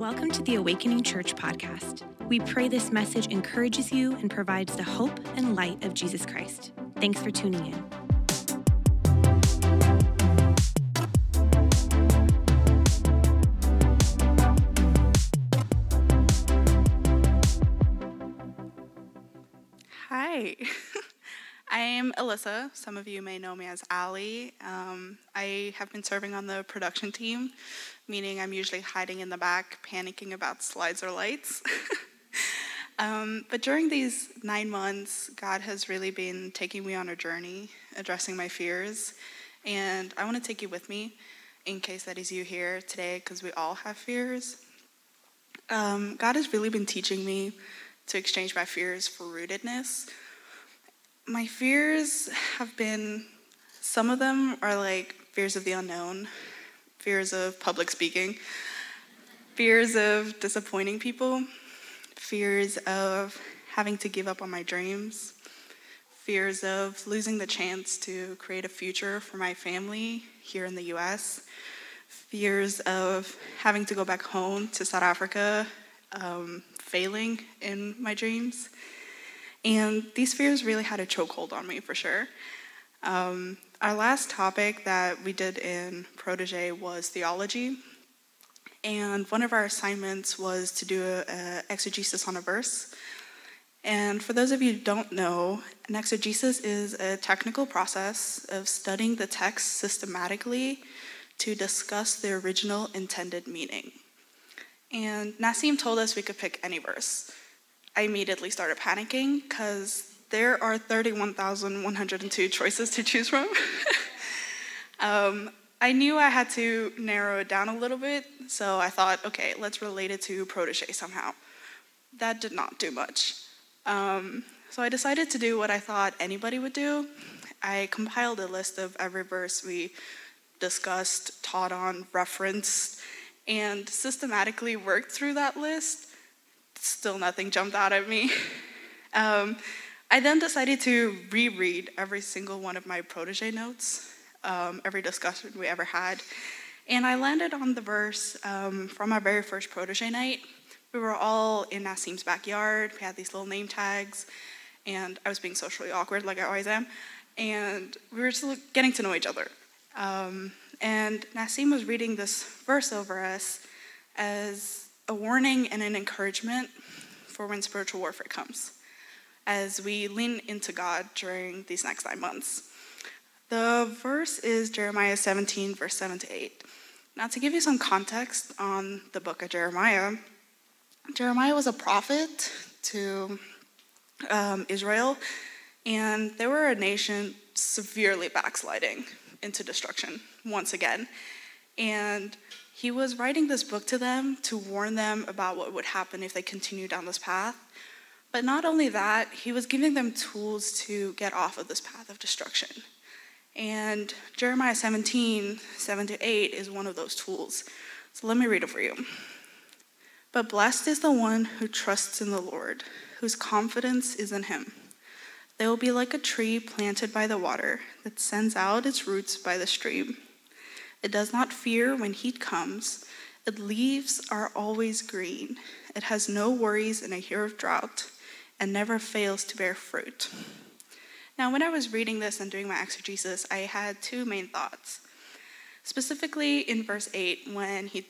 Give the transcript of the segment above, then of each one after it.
Welcome to the Awakening Church podcast. We pray this message encourages you and provides the hope and light of Jesus Christ. Thanks for tuning in. Hi, I am Alyssa. Some of you may know me as Allie. Um, I have been serving on the production team, meaning I'm usually hiding in the back, panicking about slides or lights. um, but during these nine months, God has really been taking me on a journey, addressing my fears. And I want to take you with me in case that is you here today, because we all have fears. Um, God has really been teaching me to exchange my fears for rootedness. My fears have been, some of them are like fears of the unknown, fears of public speaking, fears of disappointing people, fears of having to give up on my dreams, fears of losing the chance to create a future for my family here in the US, fears of having to go back home to South Africa um, failing in my dreams. And these fears really had a chokehold on me for sure. Um, our last topic that we did in Protege was theology. And one of our assignments was to do an exegesis on a verse. And for those of you who don't know, an exegesis is a technical process of studying the text systematically to discuss the original intended meaning. And Nassim told us we could pick any verse. I immediately started panicking because there are 31,102 choices to choose from. um, I knew I had to narrow it down a little bit, so I thought, okay, let's relate it to protege somehow. That did not do much. Um, so I decided to do what I thought anybody would do. I compiled a list of every verse we discussed, taught on, referenced, and systematically worked through that list. Still nothing jumped out at me. Um, I then decided to reread every single one of my protege notes, um, every discussion we ever had. And I landed on the verse um, from our very first protege night. We were all in Nassim's backyard. We had these little name tags, and I was being socially awkward, like I always am. And we were just getting to know each other. Um, and Nassim was reading this verse over us as a warning and an encouragement for when spiritual warfare comes, as we lean into God during these next nine months. The verse is Jeremiah 17, verse 7 to 8. Now, to give you some context on the book of Jeremiah, Jeremiah was a prophet to um, Israel, and they were a nation severely backsliding into destruction once again. And he was writing this book to them to warn them about what would happen if they continued down this path. But not only that, he was giving them tools to get off of this path of destruction. And Jeremiah 17, 7 to 8 is one of those tools. So let me read it for you. But blessed is the one who trusts in the Lord, whose confidence is in him. They will be like a tree planted by the water that sends out its roots by the stream. It does not fear when heat comes. Its leaves are always green. It has no worries in a year of drought and never fails to bear fruit. Now, when I was reading this and doing my exegesis, I had two main thoughts. Specifically in verse 8, when he,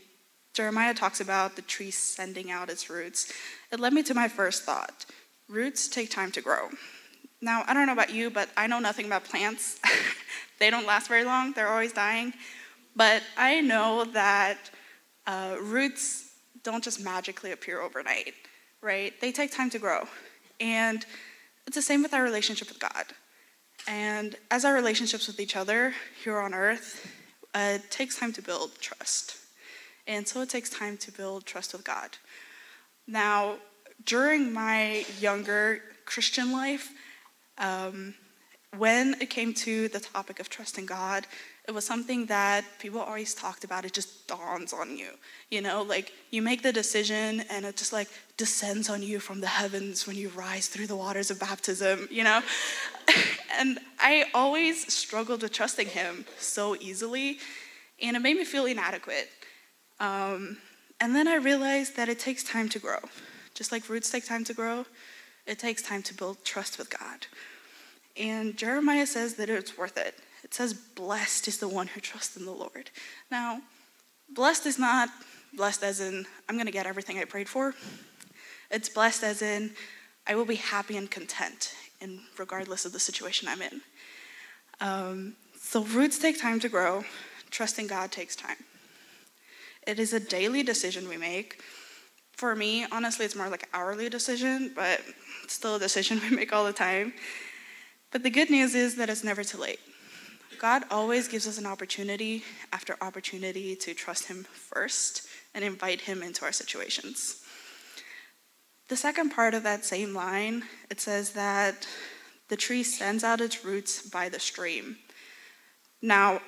Jeremiah talks about the tree sending out its roots, it led me to my first thought roots take time to grow. Now, I don't know about you, but I know nothing about plants. they don't last very long, they're always dying. But I know that uh, roots don't just magically appear overnight, right? They take time to grow. And it's the same with our relationship with God. And as our relationships with each other here on earth, uh, it takes time to build trust. And so it takes time to build trust with God. Now, during my younger Christian life, um, when it came to the topic of trusting God, it was something that people always talked about. It just dawns on you. You know, like you make the decision and it just like descends on you from the heavens when you rise through the waters of baptism, you know? and I always struggled with trusting Him so easily, and it made me feel inadequate. Um, And then I realized that it takes time to grow. Just like roots take time to grow, it takes time to build trust with God. And Jeremiah says that it's worth it. It says, Blessed is the one who trusts in the Lord. Now, blessed is not blessed as in, I'm going to get everything I prayed for. It's blessed as in, I will be happy and content, in regardless of the situation I'm in. Um, so, roots take time to grow, trusting God takes time. It is a daily decision we make. For me, honestly, it's more like an hourly decision, but still a decision we make all the time. But the good news is that it's never too late. God always gives us an opportunity after opportunity to trust Him first and invite Him into our situations. The second part of that same line, it says that the tree sends out its roots by the stream. Now,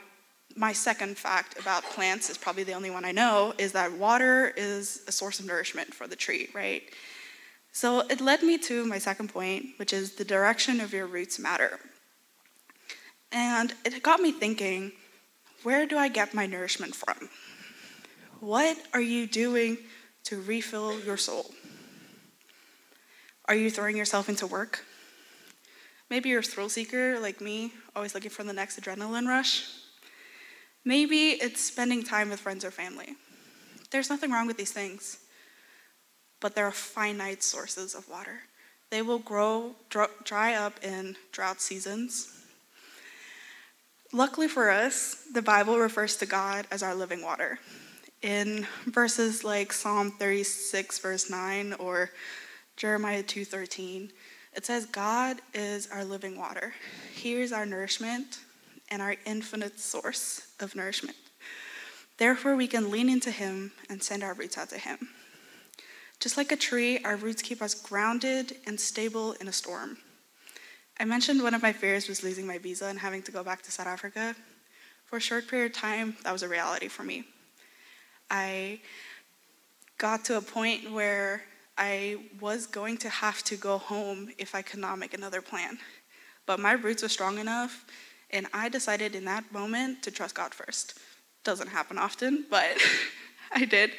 my second fact about plants is probably the only one I know is that water is a source of nourishment for the tree, right? So it led me to my second point, which is the direction of your roots matter. And it got me thinking where do I get my nourishment from? What are you doing to refill your soul? Are you throwing yourself into work? Maybe you're a thrill seeker like me, always looking for the next adrenaline rush. Maybe it's spending time with friends or family. There's nothing wrong with these things, but there are finite sources of water. They will grow, dry up in drought seasons. Luckily for us, the Bible refers to God as our living water. In verses like Psalm 36, verse 9, or Jeremiah 2:13, it says, God is our living water. He is our nourishment and our infinite source of nourishment. Therefore, we can lean into Him and send our roots out to Him. Just like a tree, our roots keep us grounded and stable in a storm. I mentioned one of my fears was losing my visa and having to go back to South Africa. For a short period of time, that was a reality for me. I got to a point where I was going to have to go home if I could not make another plan. But my roots were strong enough, and I decided in that moment to trust God first. Doesn't happen often, but I did.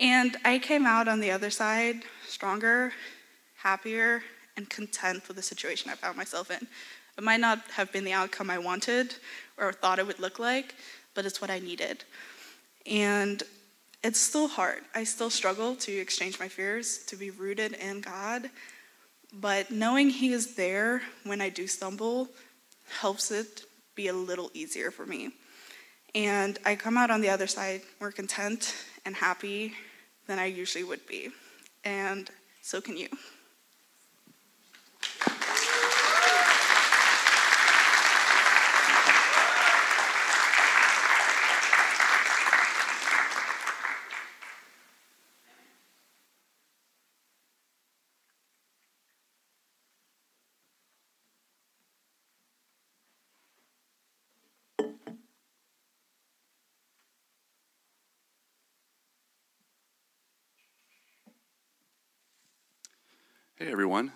And I came out on the other side stronger, happier, and content with the situation I found myself in. It might not have been the outcome I wanted or thought it would look like, but it's what I needed. And it's still hard. I still struggle to exchange my fears, to be rooted in God. But knowing He is there when I do stumble helps it be a little easier for me. And I come out on the other side more content and happy than I usually would be. And so can you. Hey everyone.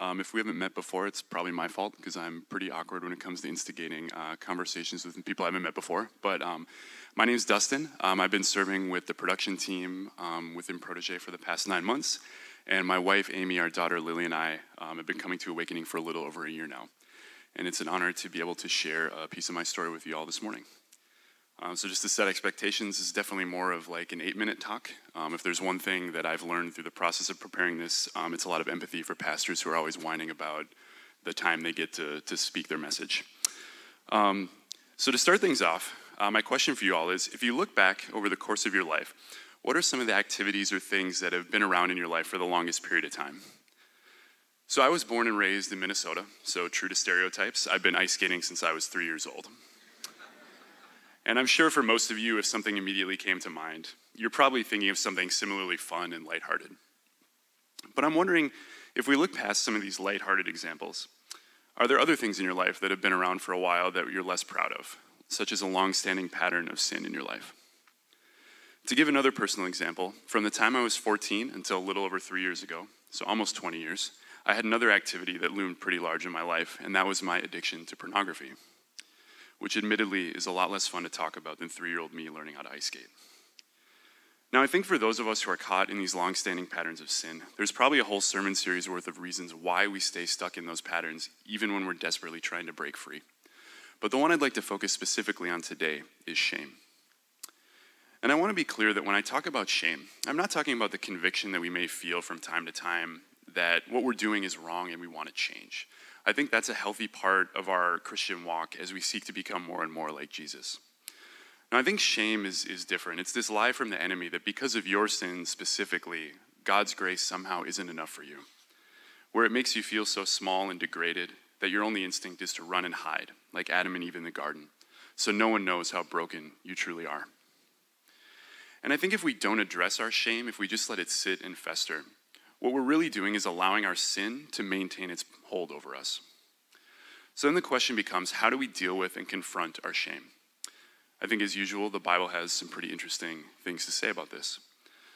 Um, if we haven't met before, it's probably my fault because I'm pretty awkward when it comes to instigating uh, conversations with people I haven't met before. But um, my name is Dustin. Um, I've been serving with the production team um, within Protege for the past nine months. And my wife, Amy, our daughter, Lily, and I um, have been coming to Awakening for a little over a year now. And it's an honor to be able to share a piece of my story with you all this morning. Um, so, just to set expectations, is definitely more of like an eight minute talk. Um, if there's one thing that I've learned through the process of preparing this, um, it's a lot of empathy for pastors who are always whining about the time they get to, to speak their message. Um, so, to start things off, uh, my question for you all is if you look back over the course of your life, what are some of the activities or things that have been around in your life for the longest period of time? So, I was born and raised in Minnesota, so true to stereotypes. I've been ice skating since I was three years old. And I'm sure for most of you, if something immediately came to mind, you're probably thinking of something similarly fun and lighthearted. But I'm wondering if we look past some of these lighthearted examples, are there other things in your life that have been around for a while that you're less proud of, such as a long-standing pattern of sin in your life? To give another personal example, from the time I was 14 until a little over three years ago, so almost 20 years, I had another activity that loomed pretty large in my life, and that was my addiction to pornography which admittedly is a lot less fun to talk about than three year old me learning how to ice skate. Now, I think for those of us who are caught in these long standing patterns of sin, there's probably a whole sermon series worth of reasons why we stay stuck in those patterns, even when we're desperately trying to break free. But the one I'd like to focus specifically on today is shame. And I want to be clear that when I talk about shame, I'm not talking about the conviction that we may feel from time to time that what we're doing is wrong and we want to change. I think that's a healthy part of our Christian walk as we seek to become more and more like Jesus. Now, I think shame is, is different. It's this lie from the enemy that because of your sins specifically, God's grace somehow isn't enough for you, where it makes you feel so small and degraded that your only instinct is to run and hide, like Adam and Eve in the garden, so no one knows how broken you truly are. And I think if we don't address our shame, if we just let it sit and fester, what we're really doing is allowing our sin to maintain its hold over us. So then the question becomes how do we deal with and confront our shame? I think, as usual, the Bible has some pretty interesting things to say about this.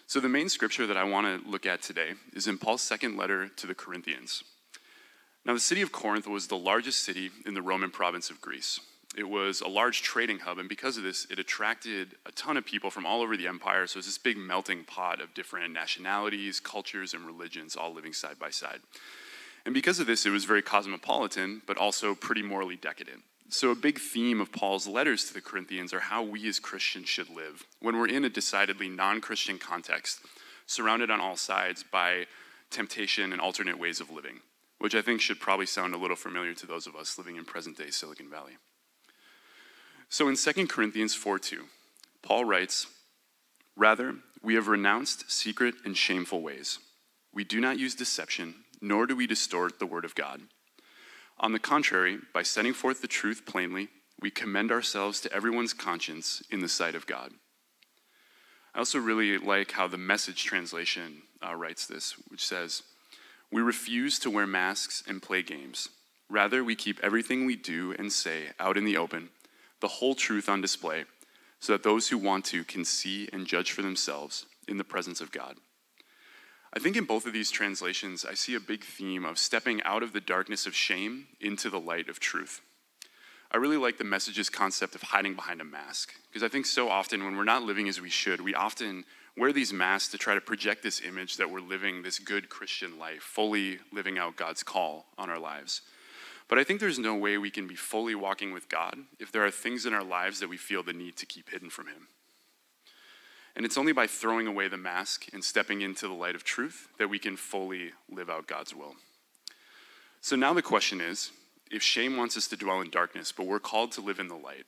So, the main scripture that I want to look at today is in Paul's second letter to the Corinthians. Now, the city of Corinth was the largest city in the Roman province of Greece. It was a large trading hub, and because of this, it attracted a ton of people from all over the empire. So, it was this big melting pot of different nationalities, cultures, and religions all living side by side. And because of this, it was very cosmopolitan, but also pretty morally decadent. So, a big theme of Paul's letters to the Corinthians are how we as Christians should live when we're in a decidedly non Christian context, surrounded on all sides by temptation and alternate ways of living, which I think should probably sound a little familiar to those of us living in present day Silicon Valley. So, in 2 Corinthians 4 2, Paul writes, Rather, we have renounced secret and shameful ways. We do not use deception, nor do we distort the word of God. On the contrary, by setting forth the truth plainly, we commend ourselves to everyone's conscience in the sight of God. I also really like how the message translation uh, writes this, which says, We refuse to wear masks and play games. Rather, we keep everything we do and say out in the open, the whole truth on display, so that those who want to can see and judge for themselves in the presence of God. I think in both of these translations, I see a big theme of stepping out of the darkness of shame into the light of truth. I really like the message's concept of hiding behind a mask, because I think so often when we're not living as we should, we often wear these masks to try to project this image that we're living this good Christian life, fully living out God's call on our lives. But I think there's no way we can be fully walking with God if there are things in our lives that we feel the need to keep hidden from Him. And it's only by throwing away the mask and stepping into the light of truth that we can fully live out God's will. So now the question is if shame wants us to dwell in darkness, but we're called to live in the light,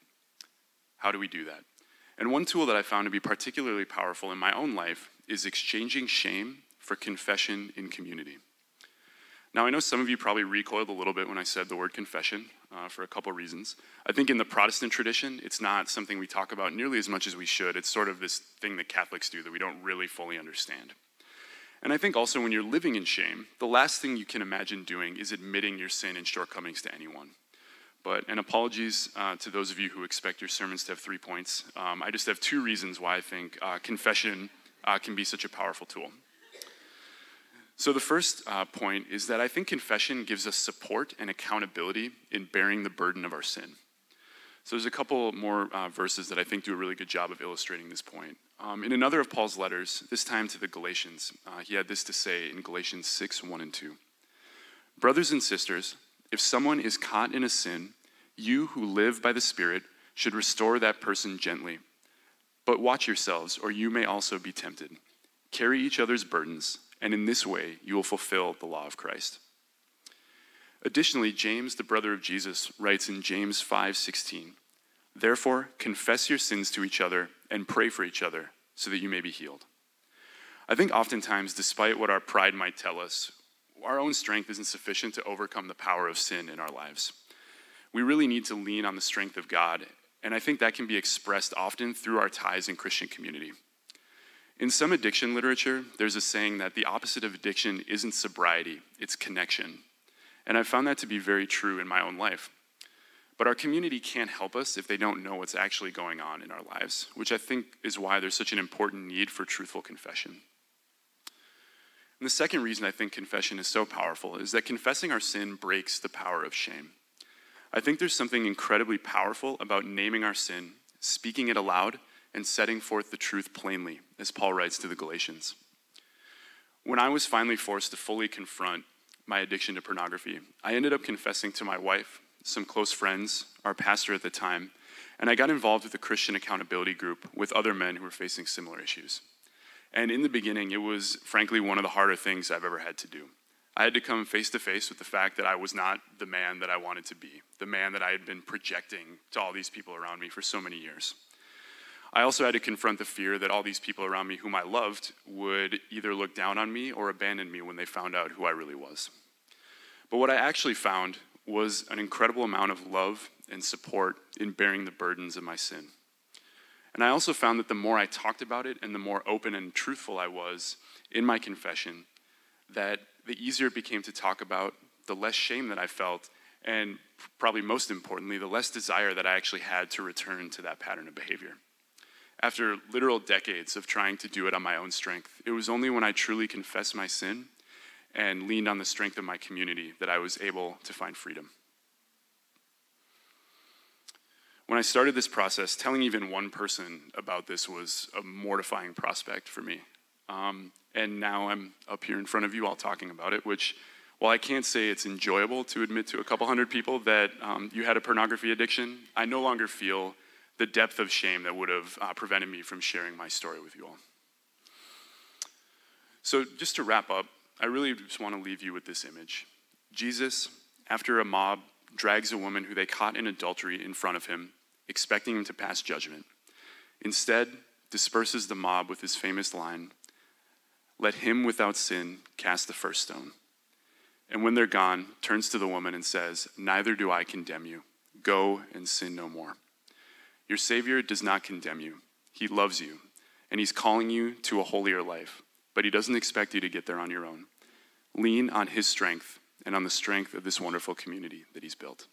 how do we do that? And one tool that I found to be particularly powerful in my own life is exchanging shame for confession in community. Now, I know some of you probably recoiled a little bit when I said the word confession uh, for a couple reasons. I think in the Protestant tradition, it's not something we talk about nearly as much as we should. It's sort of this thing that Catholics do that we don't really fully understand. And I think also when you're living in shame, the last thing you can imagine doing is admitting your sin and shortcomings to anyone. But, and apologies uh, to those of you who expect your sermons to have three points. Um, I just have two reasons why I think uh, confession uh, can be such a powerful tool. So, the first uh, point is that I think confession gives us support and accountability in bearing the burden of our sin. So, there's a couple more uh, verses that I think do a really good job of illustrating this point. Um, in another of Paul's letters, this time to the Galatians, uh, he had this to say in Galatians 6 1 and 2. Brothers and sisters, if someone is caught in a sin, you who live by the Spirit should restore that person gently. But watch yourselves, or you may also be tempted. Carry each other's burdens and in this way you will fulfill the law of Christ. Additionally, James, the brother of Jesus, writes in James 5:16, "Therefore, confess your sins to each other and pray for each other so that you may be healed." I think oftentimes, despite what our pride might tell us, our own strength isn't sufficient to overcome the power of sin in our lives. We really need to lean on the strength of God, and I think that can be expressed often through our ties in Christian community. In some addiction literature, there's a saying that the opposite of addiction isn't sobriety, it's connection. And I've found that to be very true in my own life. But our community can't help us if they don't know what's actually going on in our lives, which I think is why there's such an important need for truthful confession. And the second reason I think confession is so powerful is that confessing our sin breaks the power of shame. I think there's something incredibly powerful about naming our sin, speaking it aloud, and setting forth the truth plainly, as Paul writes to the Galatians. When I was finally forced to fully confront my addiction to pornography, I ended up confessing to my wife, some close friends, our pastor at the time, and I got involved with a Christian accountability group with other men who were facing similar issues. And in the beginning, it was frankly one of the harder things I've ever had to do. I had to come face to face with the fact that I was not the man that I wanted to be, the man that I had been projecting to all these people around me for so many years. I also had to confront the fear that all these people around me whom I loved would either look down on me or abandon me when they found out who I really was. But what I actually found was an incredible amount of love and support in bearing the burdens of my sin. And I also found that the more I talked about it and the more open and truthful I was in my confession, that the easier it became to talk about, the less shame that I felt, and probably most importantly, the less desire that I actually had to return to that pattern of behavior. After literal decades of trying to do it on my own strength, it was only when I truly confessed my sin and leaned on the strength of my community that I was able to find freedom. When I started this process, telling even one person about this was a mortifying prospect for me. Um, and now I'm up here in front of you all talking about it, which, while I can't say it's enjoyable to admit to a couple hundred people that um, you had a pornography addiction, I no longer feel the depth of shame that would have uh, prevented me from sharing my story with you all. So, just to wrap up, I really just want to leave you with this image. Jesus, after a mob drags a woman who they caught in adultery in front of him, expecting him to pass judgment. Instead, disperses the mob with his famous line Let him without sin cast the first stone. And when they're gone, turns to the woman and says, Neither do I condemn you. Go and sin no more. Your Savior does not condemn you, He loves you, and He's calling you to a holier life, but He doesn't expect you to get there on your own. Lean on His strength and on the strength of this wonderful community that He's built.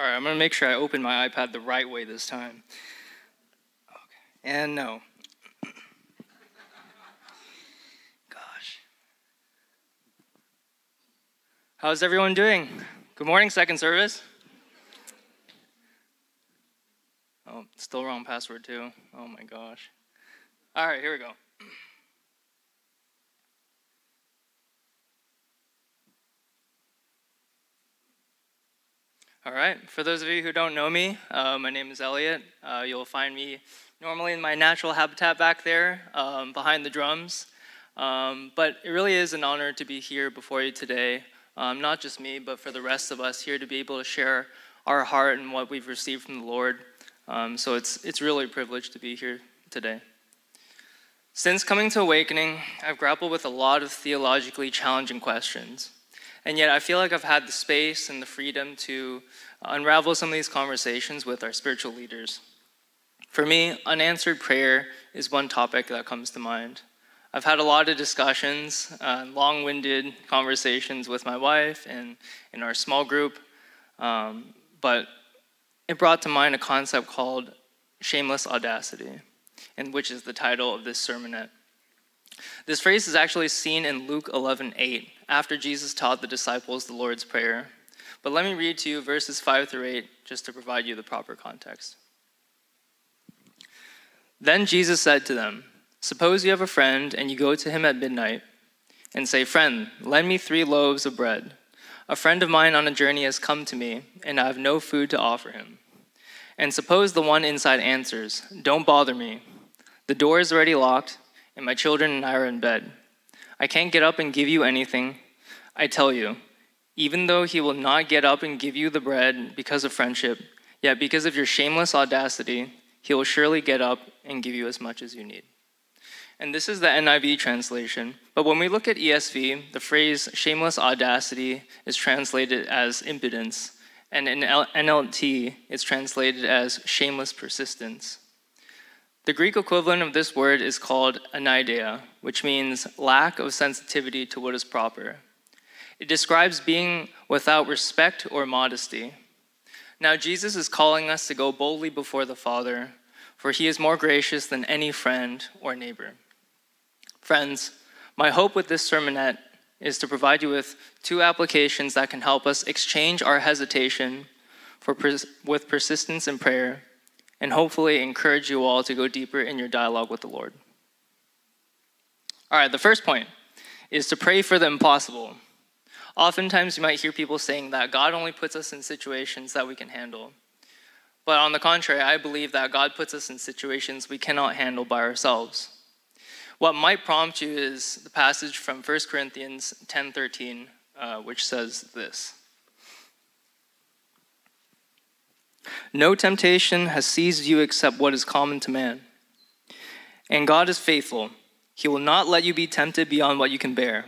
All right, I'm going to make sure I open my iPad the right way this time. Okay. And no. Gosh. How's everyone doing? Good morning, second service. Oh, still wrong password, too. Oh my gosh. All right, here we go. All right. For those of you who don't know me, uh, my name is Elliot. Uh, you'll find me normally in my natural habitat back there, um, behind the drums. Um, but it really is an honor to be here before you today. Um, not just me, but for the rest of us here to be able to share our heart and what we've received from the Lord. Um, so it's it's really a privilege to be here today. Since coming to Awakening, I've grappled with a lot of theologically challenging questions. And yet, I feel like I've had the space and the freedom to unravel some of these conversations with our spiritual leaders. For me, unanswered prayer is one topic that comes to mind. I've had a lot of discussions, uh, long winded conversations with my wife and in our small group, um, but it brought to mind a concept called shameless audacity, and which is the title of this sermonette. This phrase is actually seen in Luke 11:8, after Jesus taught the disciples the Lord's Prayer. But let me read to you verses 5 through 8 just to provide you the proper context. Then Jesus said to them, Suppose you have a friend and you go to him at midnight and say, Friend, lend me three loaves of bread. A friend of mine on a journey has come to me, and I have no food to offer him. And suppose the one inside answers, Don't bother me. The door is already locked and my children and I are in bed. I can't get up and give you anything. I tell you, even though he will not get up and give you the bread because of friendship, yet because of your shameless audacity, he will surely get up and give you as much as you need. And this is the NIV translation. But when we look at ESV, the phrase shameless audacity is translated as impudence. And in NLT, it's translated as shameless persistence. The Greek equivalent of this word is called anaideia, which means lack of sensitivity to what is proper. It describes being without respect or modesty. Now, Jesus is calling us to go boldly before the Father, for he is more gracious than any friend or neighbor. Friends, my hope with this sermonette is to provide you with two applications that can help us exchange our hesitation for pers- with persistence in prayer and hopefully encourage you all to go deeper in your dialogue with the Lord. All right, the first point is to pray for the impossible. Oftentimes, you might hear people saying that God only puts us in situations that we can handle. But on the contrary, I believe that God puts us in situations we cannot handle by ourselves. What might prompt you is the passage from 1 Corinthians 10:13, uh, which says this: "No temptation has seized you except what is common to man, and God is faithful. He will not let you be tempted beyond what you can bear.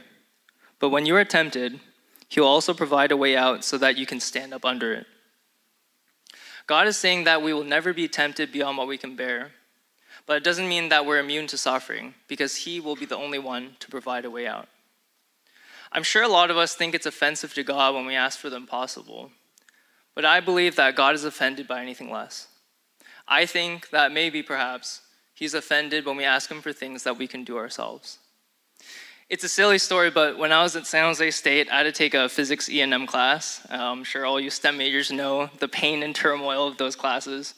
But when you are tempted, he will also provide a way out so that you can stand up under it. God is saying that we will never be tempted beyond what we can bear, but it doesn't mean that we're immune to suffering, because He will be the only one to provide a way out. I'm sure a lot of us think it's offensive to God when we ask for the impossible, but I believe that God is offended by anything less. I think that maybe, perhaps, He's offended when we ask Him for things that we can do ourselves. It's a silly story, but when I was at San Jose State, I had to take a physics E&M class. Uh, I'm sure all you STEM majors know the pain and turmoil of those classes.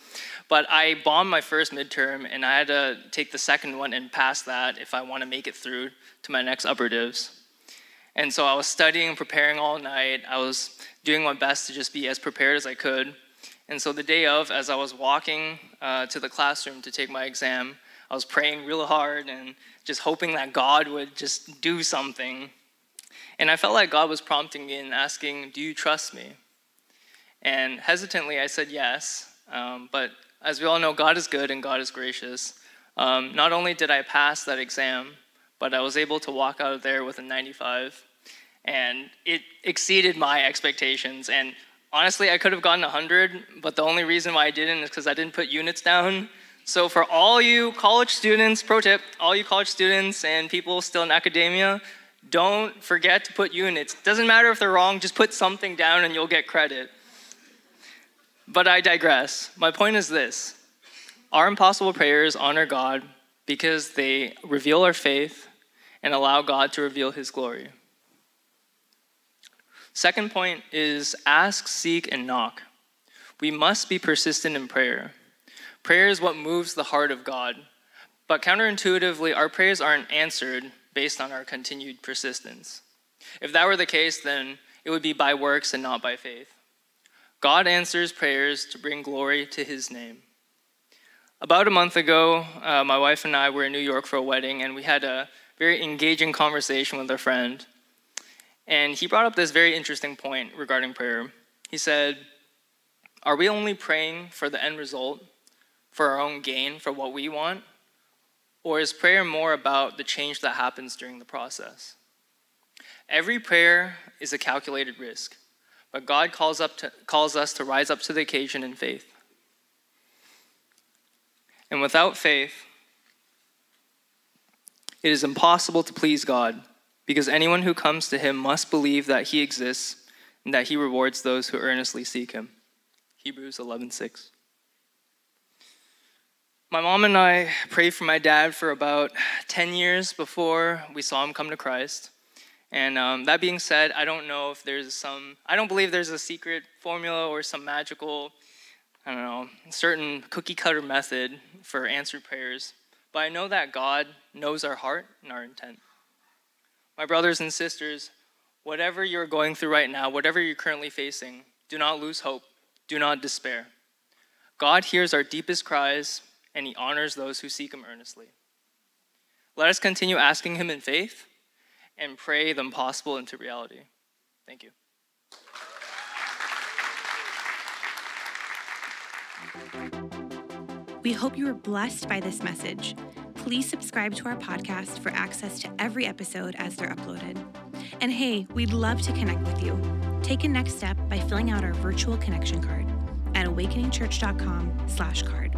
But I bombed my first midterm, and I had to take the second one and pass that if I want to make it through to my next upper. And so I was studying and preparing all night. I was doing my best to just be as prepared as I could. And so the day of, as I was walking uh, to the classroom to take my exam, I was praying real hard and just hoping that God would just do something. And I felt like God was prompting me and asking, Do you trust me? And hesitantly, I said yes. Um, but as we all know, God is good and God is gracious. Um, not only did I pass that exam, but I was able to walk out of there with a 95. And it exceeded my expectations. And honestly, I could have gotten 100, but the only reason why I didn't is because I didn't put units down. So, for all you college students, pro tip, all you college students and people still in academia, don't forget to put units. Doesn't matter if they're wrong, just put something down and you'll get credit. But I digress. My point is this our impossible prayers honor God because they reveal our faith and allow God to reveal his glory. Second point is ask, seek, and knock. We must be persistent in prayer. Prayer is what moves the heart of God. But counterintuitively, our prayers aren't answered based on our continued persistence. If that were the case, then it would be by works and not by faith. God answers prayers to bring glory to his name. About a month ago, uh, my wife and I were in New York for a wedding, and we had a very engaging conversation with a friend. And he brought up this very interesting point regarding prayer. He said, Are we only praying for the end result for our own gain, for what we want? Or is prayer more about the change that happens during the process? Every prayer is a calculated risk, but God calls, up to, calls us to rise up to the occasion in faith. And without faith, it is impossible to please God because anyone who comes to him must believe that he exists and that he rewards those who earnestly seek him. Hebrews 11:6. My mom and I prayed for my dad for about 10 years before we saw him come to Christ. And um, that being said, I don't know if there's some, I don't believe there's a secret formula or some magical, I don't know, certain cookie cutter method for answered prayers. But I know that God knows our heart and our intent. My brothers and sisters, whatever you're going through right now, whatever you're currently facing, do not lose hope. Do not despair. God hears our deepest cries and he honors those who seek him earnestly. Let us continue asking him in faith and pray the impossible into reality. Thank you. We hope you were blessed by this message. Please subscribe to our podcast for access to every episode as they're uploaded. And hey, we'd love to connect with you. Take a next step by filling out our virtual connection card at awakeningchurch.com/card.